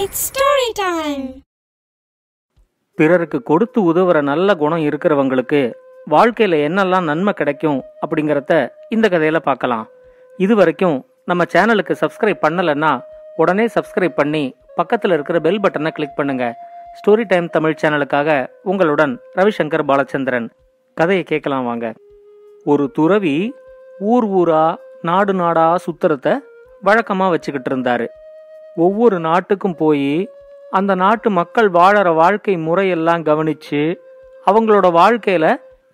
It's story time பிறருக்கு கொடுத்து உதவுற நல்ல குணம் இருக்கிறவங்களுக்கு வாழ்க்கையில என்னெல்லாம் நன்மை கிடைக்கும் அப்படிங்கறத இந்த கதையில பார்க்கலாம். இது வரைக்கும் நம்ம சேனலுக்கு சப்ஸ்கிரைப் பண்ணலைன்னா உடனே சப்ஸ்கிரைப் பண்ணி பக்கத்தில் இருக்கிற பெல் பட்டனை கிளிக் பண்ணுங்க. ஸ்டோரி டைம் தமிழ் சேனலுக்காக உங்களுடன் ரவிசங்கர் பாலச்சந்திரன். கதையை கேட்கலாம் வாங்க. ஒரு துறவி ஊர் ஊரா நாடு நாடா சுத்துறத வழக்கமாக வச்சுக்கிட்டு இருந்தாரு. ஒவ்வொரு நாட்டுக்கும் போய் அந்த நாட்டு மக்கள் வாழற வாழ்க்கை முறையெல்லாம் கவனிச்சு அவங்களோட வாழ்க்கையில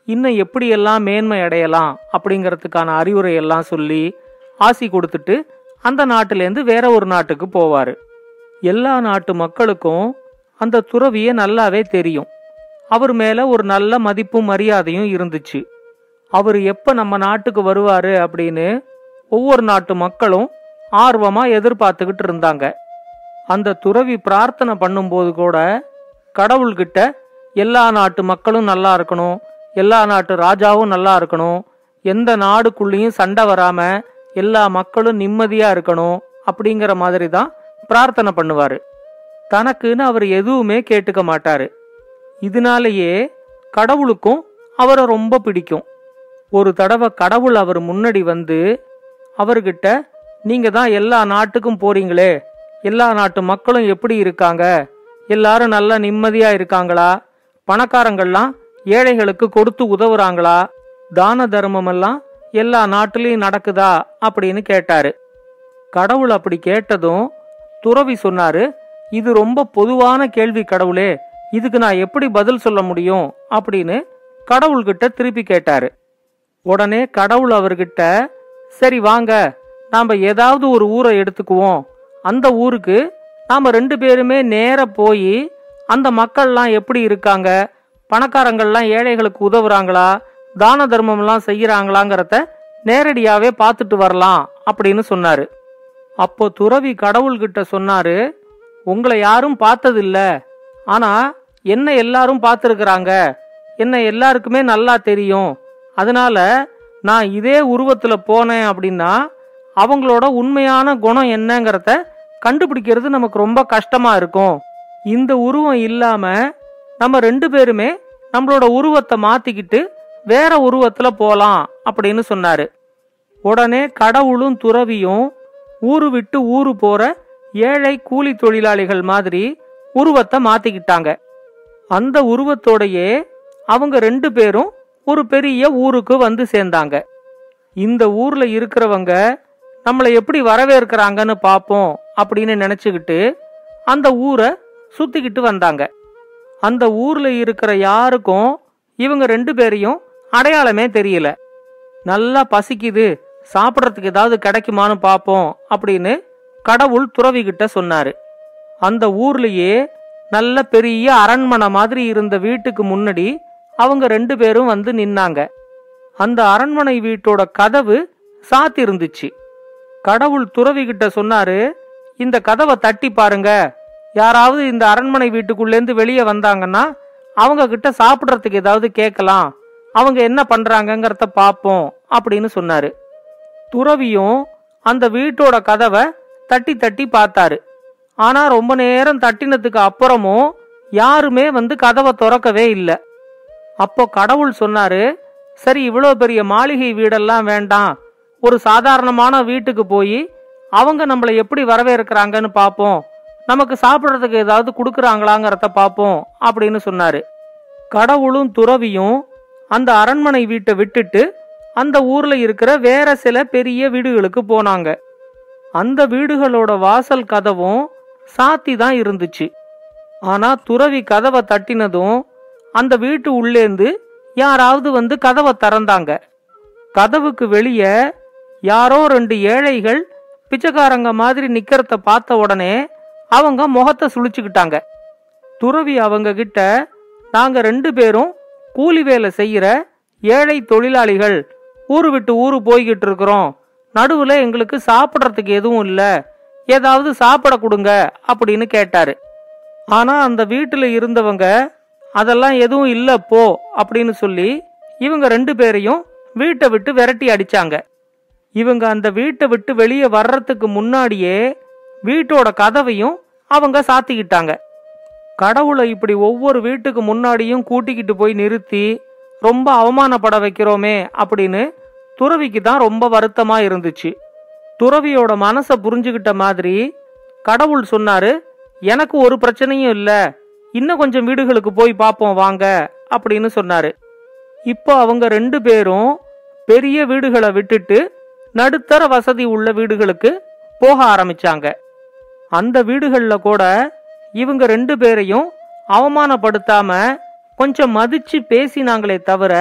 இன்னும் எப்படியெல்லாம் மேன்மை அடையலாம் அப்படிங்கிறதுக்கான அறிவுரை எல்லாம் சொல்லி ஆசி கொடுத்துட்டு அந்த நாட்டிலேருந்து வேற ஒரு நாட்டுக்கு போவார். எல்லா நாட்டு மக்களுக்கும் அந்த துறவியை நல்லாவே தெரியும். அவர் மேலே ஒரு நல்ல மதிப்பும் மரியாதையும் இருந்துச்சு. அவர் எப்போ நம்ம நாட்டுக்கு வருவார் அப்படின்னு ஒவ்வொரு நாட்டு மக்களும் ஆர்வமா எதிர்பார்த்துக்கிட்டு இருந்தாங்க. அந்த துறவி பிரார்த்தனை பண்ணும்போது கூட கடவுள்கிட்ட எல்லா நாட்டு மக்களும் நல்லா இருக்கணும். எல்லா நாட்டு ராஜாவும் நல்லா இருக்கணும். எந்த நாடுக்குள்ளேயும் சண்டை வராம எல்லா மக்களும் நிம்மதியா இருக்கணும். அப்படிங்கிற மாதிரி தான் பிரார்த்தனை பண்ணுவாரு. தனக்குன்னு அவர் எதுவுமே கேட்டுக்க மாட்டாரு. இதனாலேயே கடவுளுக்கும் அவரை ரொம்ப பிடிக்கும். ஒரு தடவை கடவுள் அவர் முன்னாடி வந்து அவர்கிட்ட நீங்க தான் எல்லா நாட்டுக்கும் போறீங்களே. எல்லா நாட்டு மக்களும் எப்படி இருக்காங்க? எல்லாரும் நல்லா நிம்மதியா இருக்காங்களா? பணக்காரங்கள்லாம் ஏழைகளுக்கு கொடுத்து உதவுறாங்களா? தான தர்மம் எல்லாம் எல்லா நாட்டிலையும் நடக்குதா? அப்படின்னு கேட்டாரு. கடவுள் அப்படி கேட்டதும் துறவி சொன்னாரு இது ரொம்ப பொதுவான கேள்வி கடவுளே. இதுக்கு நான் எப்படி பதில் சொல்ல முடியும்? அப்படின்னு கடவுள்கிட்ட திருப்பி கேட்டாரு. உடனே கடவுள் அவர்கிட்ட சரி வாங்க நாம் ஏதாவது ஒரு ஊரை எடுத்துக்குவோம். அந்த ஊருக்கு நாம் ரெண்டு பேருமே நேர போய் அந்த மக்கள்லாம் எப்படி இருக்காங்க? பணக்காரங்கள்லாம் ஏழைகளுக்கு உதவுறாங்களா? தான தர்மம்லாம் செய்கிறாங்களாங்கிறத நேரடியாகவே பார்த்துட்டு வரலாம் அப்படின்னு சொன்னார். அப்போ துறவி கடவுள்கிட்ட சொன்னாரு உங்களை யாரும் பார்த்ததில்ல. ஆனால் என்ன எல்லாரும் பார்த்துருக்குறாங்க. என்ன எல்லாருக்குமே நல்லா தெரியும். அதனால நான் இதே உருவத்தில் போனேன் அப்படின்னா அவங்களோட உண்மையான குணம் என்னங்கிறத கண்டுபிடிக்கிறது நமக்கு ரொம்ப கஷ்டமா இருக்கும். இந்த உருவம் இல்லாம நம்ம ரெண்டு பேருமே நம்மளோட உருவத்தை மாத்திக்கிட்டு வேற உருவத்துல போலாம் அப்படின்னு சொன்னாரு. உடனே கடவுளும் துறவியும் ஊரு விட்டு ஊரு போற ஏழை கூலி தொழிலாளிகள் மாதிரி உருவத்தை மாத்திக்கிட்டாங்க. அந்த உருவத்தோடையே அவங்க ரெண்டு பேரும் ஒரு பெரிய ஊருக்கு வந்து சேர்ந்தாங்க. இந்த ஊர்ல இருக்கிறவங்க நம்மளை எப்படி வரவேற்கிறாங்கன்னு பார்ப்போம் அப்படின்னு நினைச்சுக்கிட்டு அந்த ஊரை சுத்திக்கிட்டு வந்தாங்க. அந்த ஊர்ல இருக்கிற யாருக்கும் இவங்க ரெண்டு பேரையும் அடையாளமே தெரியல. நல்லா பசிக்குது சாப்பிட்றதுக்கு ஏதாவது கிடைக்குமான்னு பார்ப்போம் அப்படின்னு கடவுள் துறவி கிட்ட சொன்னாரு. அந்த ஊர்லயே நல்ல பெரிய அரண்மனை மாதிரி இருந்த வீட்டுக்கு முன்னாடி அவங்க ரெண்டு பேரும் வந்து நின்னாங்க. அந்த அரண்மனை வீட்டோட கதவு சாத்திருந்துச்சு. இருந்துச்சு கடவுள் துறவி கிட்ட சொன்னாரு இந்த கதவை தட்டி பாருங்க. யாராவது இந்த அரண்மனை வீட்டுக்குள்ளேருந்து வெளியே வந்தாங்கன்னா அவங்க கிட்ட சாப்பிட்றதுக்கு ஏதாவது கேட்கலாம். அவங்க என்ன பண்றாங்கங்கிறத பார்ப்போம் அப்படின்னு சொன்னாரு. துறவியும் அந்த வீட்டோட கதவை தட்டி தட்டி பார்த்தாரு. ஆனா ரொம்ப நேரம் தட்டினதுக்கு அப்புறமும் யாருமே வந்து கதவை திறக்கவே இல்லை. அப்போ கடவுள் சொன்னாரு சரி இவ்வளோ பெரிய மாளிகை வீடெல்லாம் வேண்டாம். ஒரு சாதாரணமான வீட்டுக்கு போய் அவங்க நம்மளை எப்படி வரவேற்கிறாங்கன்னு பார்ப்போம் நமக்கு சாப்பிட்றதுக்கு ஏதாவது கொடுக்குறாங்களாங்கிறத பார்ப்போம் அப்படின்னு சொன்னாரு. கடவுளும் துறவியும் அந்த அரண்மனை வீட்டை விட்டுட்டு அந்த ஊர்ல இருக்கிற வேற சில பெரிய வீடுகளுக்கு போனாங்க. அந்த வீடுகளோட வாசல் கதவும் சாத்தி தான் இருந்துச்சு. ஆனா துறவி கதவை தட்டினதும் அந்த வீட்டு உள்ளேந்து யாராவது வந்து கதவை திறந்தாங்க. கதவுக்கு வெளியே யாரோ ரெண்டு ஏழைகள் பிச்சைக்காரங்க மாதிரி நிக்கிறத பார்த்த உடனே அவங்க முகத்தை சுழிச்சுக்கிட்டாங்க. துறவி அவங்க கிட்ட நாங்க ரெண்டு பேரும் கூலி வேலை செய்யற ஏழை தொழிலாளிகள் ஊரு விட்டு ஊரு போய்கிட்டு இருக்கிறோம். நடுவுல எங்களுக்கு சாப்பிட்றதுக்கு எதுவும் இல்ல. ஏதாவது சாப்பிட கொடுங்க அப்படின்னு கேட்டாரு. ஆனா அந்த வீட்டுல இருந்தவங்க அதெல்லாம் எதுவும் இல்ல போ அப்படின்னு சொல்லி இவங்க ரெண்டு பேரையும் வீட்டை விட்டு விரட்டி அடிச்சாங்க. இவங்க அந்த வீட்டை விட்டு வெளியே வர்றதுக்கு முன்னாடியே வீட்டோட கதவையும் அவங்க சாத்திக்கிட்டாங்க. கடவுளை இப்படி ஒவ்வொரு வீட்டுக்கு முன்னாடியும் கூட்டிக்கிட்டு போய் நிறுத்தி ரொம்ப அவமானப்பட வைக்கிறோமே அப்படின்னு துறவிக்கு தான் ரொம்ப வருத்தமா இருந்துச்சு. துறவியோட மனசை புரிஞ்சுக்கிட்ட மாதிரி கடவுள் சொன்னாரு எனக்கு ஒரு பிரச்சனையும் இல்லை இன்னும் கொஞ்சம் வீடுகளுக்கு போய் பார்ப்போம் வாங்க அப்படின்னு சொன்னாரு. இப்போ அவங்க ரெண்டு பேரும் பெரிய வீடுகளை விட்டுட்டு நடுத்தர வசதி உள்ள வீடுகளுக்கு போக ஆரம்பிச்சாங்க. அந்த வீடுகளில் கூட இவங்க ரெண்டு பேரையும் அவமானப்படுத்தாம கொஞ்சம் மதிச்சு பேசினாங்களே தவிர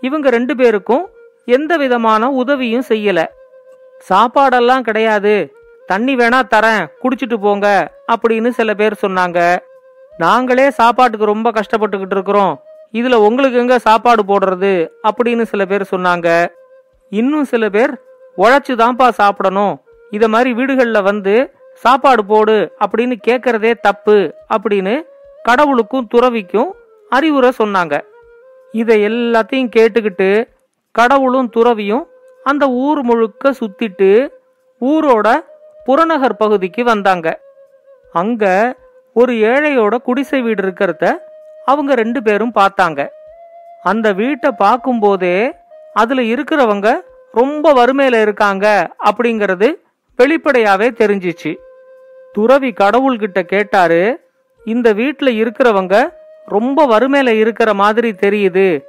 இவங்க ரெண்டு பேருக்கும் எந்த விதமான உதவியும் செய்யல. சாப்பாடெல்லாம் கிடையாது. தண்ணி வேணா தரேன் குடிச்சிட்டு போங்க அப்படின்னு சில பேர் சொன்னாங்க. நாங்களே சாப்பாட்டுக்கு ரொம்ப கஷ்டப்பட்டுக்கிட்டு இருக்கிறோம். இதுல உங்களுக்கு எங்க சாப்பாடு போடுறது அப்படின்னு சில பேர் சொன்னாங்க. இன்னும் சில பேர் உழைச்சு தான்ப்பா சாப்பிடணும். இத மாதிரி வீடுகளில் வந்து சாப்பாடு போடு அப்படின்னு கேட்கறதே தப்பு அப்படின்னு கடவுளுக்கும் துறவிக்கும் அறிவுரை சொன்னாங்க. இதை எல்லாத்தையும் கேட்டுக்கிட்டு கடவுளும் துறவியும் அந்த ஊர் முழுக்க சுத்திட்டு ஊரோட புறநகர் பகுதிக்கு வந்தாங்க. அங்க ஒரு ஏழையோட குடிசை வீடு இருக்கிறத அவங்க ரெண்டு பேரும் பார்த்தாங்க. அந்த வீட்டை பார்க்கும்போதே அதுல இருக்கிறவங்க ரொம்ப வறுமையில இருக்காங்க அப்படிங்கிறது வெளிப்படையாவே தெரிஞ்சிச்சு. துறவி கடவுள்கிட்ட கேட்டாரு இந்த வீட்டில் இருக்கிறவங்க ரொம்ப வறுமையில இருக்கிற மாதிரி தெரியுது.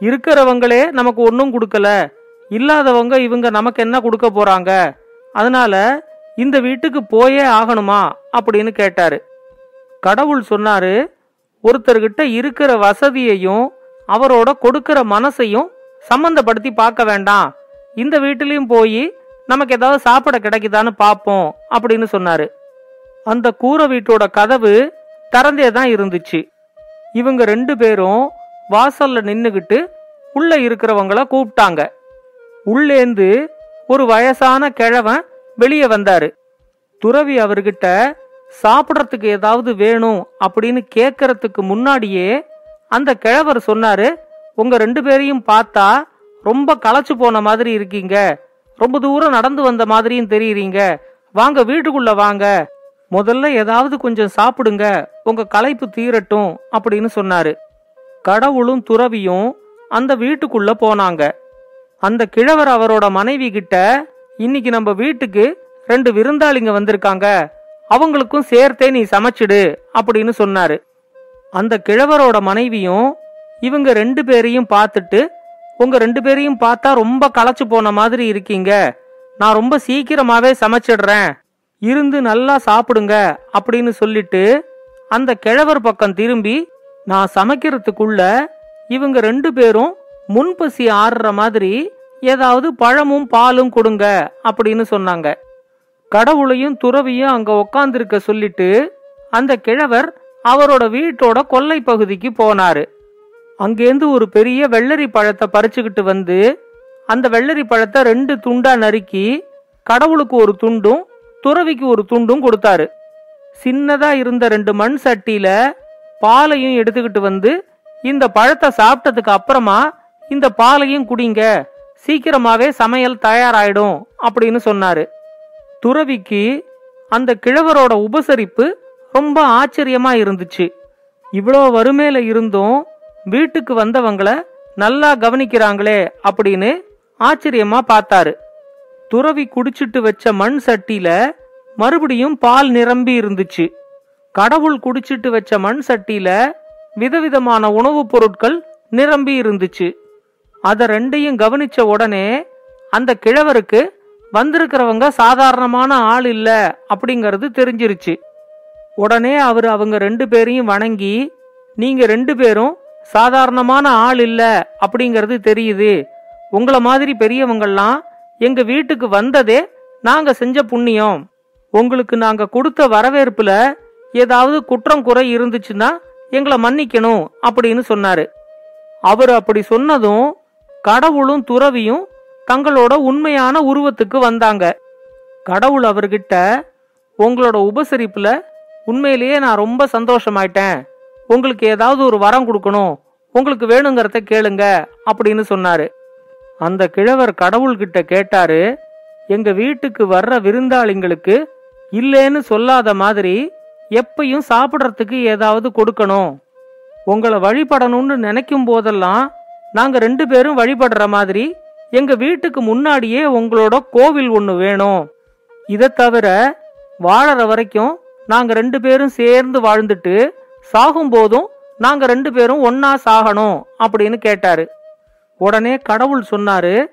இருக்கிறவங்களே நமக்கு ஒன்றும் கொடுக்கல. இல்லாதவங்க இவங்க நமக்கு என்ன கொடுக்க போறாங்க? அதனால இந்த வீட்டுக்கு போயே ஆகணுமா? அப்படின்னு கேட்டாரு. கடவுள் சொன்னாரு ஒருத்தர்கிட்ட இருக்கிற வசதியையும் அவரோட கொடுக்கிற மனசையும் சம்பந்தப்படுத்தி பார்க்க வேண்டாம். இந்த வீட்டிலையும் போய் நமக்கு ஏதாவது சாப்பிட கிடைக்குதான்னு பார்ப்போம் அப்படின்னு சொன்னாரு. அந்த கூரை வீட்டோட கதவு திறந்தே தான் இருந்துச்சு. இவங்க ரெண்டு பேரும் வாசல்ல நின்னுகிட்டு உள்ள இருக்கிறவங்கள கூப்பிட்டாங்க. உள்ளேந்து ஒரு வயசான கிழவன் வெளியே வந்தாரு. துறவி அவர்கிட்ட சாப்பிட்றதுக்கு ஏதாவது வேணும் அப்படின்னு கேட்கறதுக்கு முன்னாடியே அந்த கிழவர் சொன்னாரு உங்க ரெண்டு பேரையும் பார்த்தா ரொம்ப களைச்சு போன மாதிரி இருக்கீங்க. ரொம்ப தூரம் நடந்து வந்த மாதிரியும் தெரியுறீங்க. வாங்க வீட்டுக்குள்ள வாங்க. முதல்ல ஏதாவது கொஞ்சம் சாப்பிடுங்க. உங்க களைப்பு தீரட்டும் அப்படின்னு சொன்னாரு. கடவுளும் துறவியும் அந்த வீட்டுக்குள்ள போனாங்க. அந்த கிழவர் அவரோட மனைவி கிட்ட இன்னைக்கு நம்ம வீட்டுக்கு ரெண்டு விருந்தாளிங்க வந்திருக்காங்க. அவங்களுக்கும் சேர்த்தே நீ சமைச்சிடு அப்படின்னு சொன்னாரு. அந்த கிழவரோட மனைவியும் இவங்க ரெண்டு பேரையும் பார்த்துட்டு உங்க ரெண்டு பேரையும் பார்த்தா ரொம்ப களைச்சு போன மாதிரி இருக்கீங்க. நான் ரொம்ப சீக்கிரமாவே சமைச்சிடுறேன். இருந்து நல்லா சாப்பிடுங்க அப்படின்னு சொல்லிட்டு அந்த கிழவர் பக்கம் திரும்பி நான் சமைக்கிறதுக்குள்ள இவங்க ரெண்டு பேரும் முன்பசி ஆடுற மாதிரி ஏதாவது பழமும் பாலும் கொடுங்க அப்படின்னு சொன்னாங்க. கடவுளையும் துறவியும் அங்க உக்காந்துருக்க சொல்லிட்டு அந்த கிழவர் அவரோட வீட்டோட கொல்லை பகுதிக்கு போனாரு. அங்கேருந்து ஒரு பெரிய வெள்ளரி பழத்தை பறிச்சுக்கிட்டு வந்து அந்த வெள்ளரி பழத்தை ரெண்டு துண்டா நறுக்கி கடவுளுக்கு ஒரு துண்டும் துறவிக்கு ஒரு துண்டும் கொடுத்தாரு. சின்னதா இருந்த ரெண்டு மண் சட்டியில பாலையும் எடுத்துக்கிட்டு வந்து இந்த பழத்தை சாப்பிட்டதுக்கு அப்புறமா இந்த பாலையும் குடிங்க சீக்கிரமாவே சமையல் தயாராயிடும் அப்படின்னு சொன்னாரு. துறவிக்கு அந்த கிழவரோட உபசரிப்பு ரொம்ப ஆச்சரியமா இருந்துச்சு. இவ்வளோ வறுமையில இருந்தும் வீட்டுக்கு வந்தவங்கள நல்லா கவனிக்கிறாங்களே அப்படின்னு ஆச்சரியமா பார்த்தாரு. துறவி குடிச்சிட்டு வச்ச மண் சட்டியில மறுபடியும் பால் நிரம்பி இருந்துச்சு. கடவுள் குடிச்சிட்டு வச்ச மண் சட்டியில விதவிதமான உணவுப் பொருட்கள் நிரம்பி இருந்துச்சு. அத ரெண்டையும் கவனிச்ச உடனே அந்த கிழவருக்கு வந்திருக்கிறவங்க சாதாரணமான ஆள் இல்ல அப்படிங்கறது தெரிஞ்சிருச்சு. உடனே அவர் அவங்க ரெண்டு பேரையும் வணங்கி நீங்க ரெண்டு பேரும் சாதாரணமான ஆள் இல்ல அப்படிங்கறது தெரியுது. உங்கள மாதிரி பெரியவங்கள்லாம் எங்க வீட்டுக்கு வந்ததே நாங்க செஞ்ச புண்ணியம். உங்களுக்கு நாங்க கொடுத்த வரவேற்புல ஏதாவது குற்றம் குறை இருந்துச்சுன்னா எங்களை மன்னிக்கணும் அப்படின்னு சொன்னாரு. அவர் அப்படி சொன்னதும் கடவுளும் துறவியும் தங்களோட உண்மையான உருவத்துக்கு வந்தாங்க. கடவுள் அவர்கிட்ட உங்களோட உபசரிப்புல உண்மையிலேயே நான் ரொம்ப சந்தோஷமாயிட்டேன். உங்களுக்கு ஏதாவது ஒரு வரம் கொடுக்கணும் உங்களுக்கு வேணுங்கிறத கேளுங்க அப்படின்னு சொன்னாரு. அந்த கிழவர் கடவுள்கிட்ட கேட்டாரு எங்க வீட்டுக்கு வர்ற விருந்தாளிங்களுக்கு இல்லேன்னு சொல்லாத மாதிரி எப்பையும் சாப்பிட்றதுக்கு ஏதாவது கொடுக்கணும். உங்களை வழிபடணும்னு நினைக்கும் போதெல்லாம் நாங்க ரெண்டு பேரும் வழிபடுற மாதிரி எங்க வீட்டுக்கு முன்னாடியே உங்களோட கோவில் ஒன்று வேணும். இதை தவிர வாழற வரைக்கும் நாங்க ரெண்டு பேரும் சேர்ந்து வாழ்ந்துட்டு சாகும் போதும் நாங்க ரெண்டு பேரும் ஒன்னா சாகணும் அப்படின்னு கேட்டாரு. உடனே கடவுள் சொன்னாரு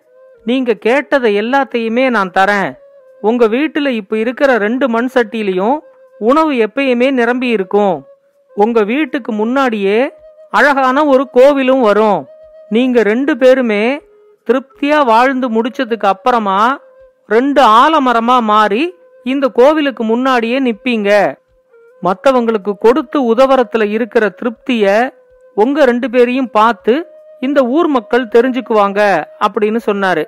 நீங்க கேட்டதை எல்லாத்தையுமே நான் தரேன். உங்க வீட்டுல இப்ப இருக்கிற ரெண்டு மண் சட்டிலையும் உணவு எப்பயுமே நிரம்பி இருக்கும். உங்க வீட்டுக்கு முன்னாடியே அழகான ஒரு கோவிலும் வரும். நீங்க ரெண்டு பேருமே திருப்தியா வாழ்ந்து முடிச்சதுக்கு அப்புறமா ரெண்டு ஆலமரமா மாறி இந்த கோவிலுக்கு முன்னாடியே நிப்பீங்க. மற்றவங்களுக்கு கொடுத்து உதவரத்துல இருக்கிற திருப்திய உங்க ரெண்டு பேரையும் பார்த்து இந்த ஊர் மக்கள் தெரிஞ்சுக்குவாங்க அப்படின்னு சொன்னாரு.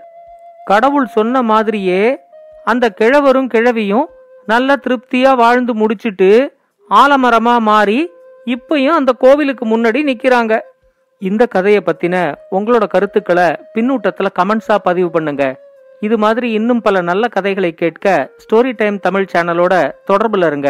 கடவுள் சொன்ன மாதிரியே அந்த கிழவரும் கிழவியும் நல்ல திருப்தியா வாழ்ந்து முடிச்சிட்டு ஆலமரமா மாறி இப்பயும் அந்த கோவிலுக்கு முன்னாடி நிக்கிறாங்க. இந்த கதையை பத்தின உங்களோட கருத்துக்களை பின்னூட்டத்துல கமெண்ட்ஸா பதிவு பண்ணுங்க. இது மாதிரி இன்னும் பல நல்ல கதைகளை கேட்க ஸ்டோரி டைம் தமிழ் சேனலோட தொடர்புல இருங்க.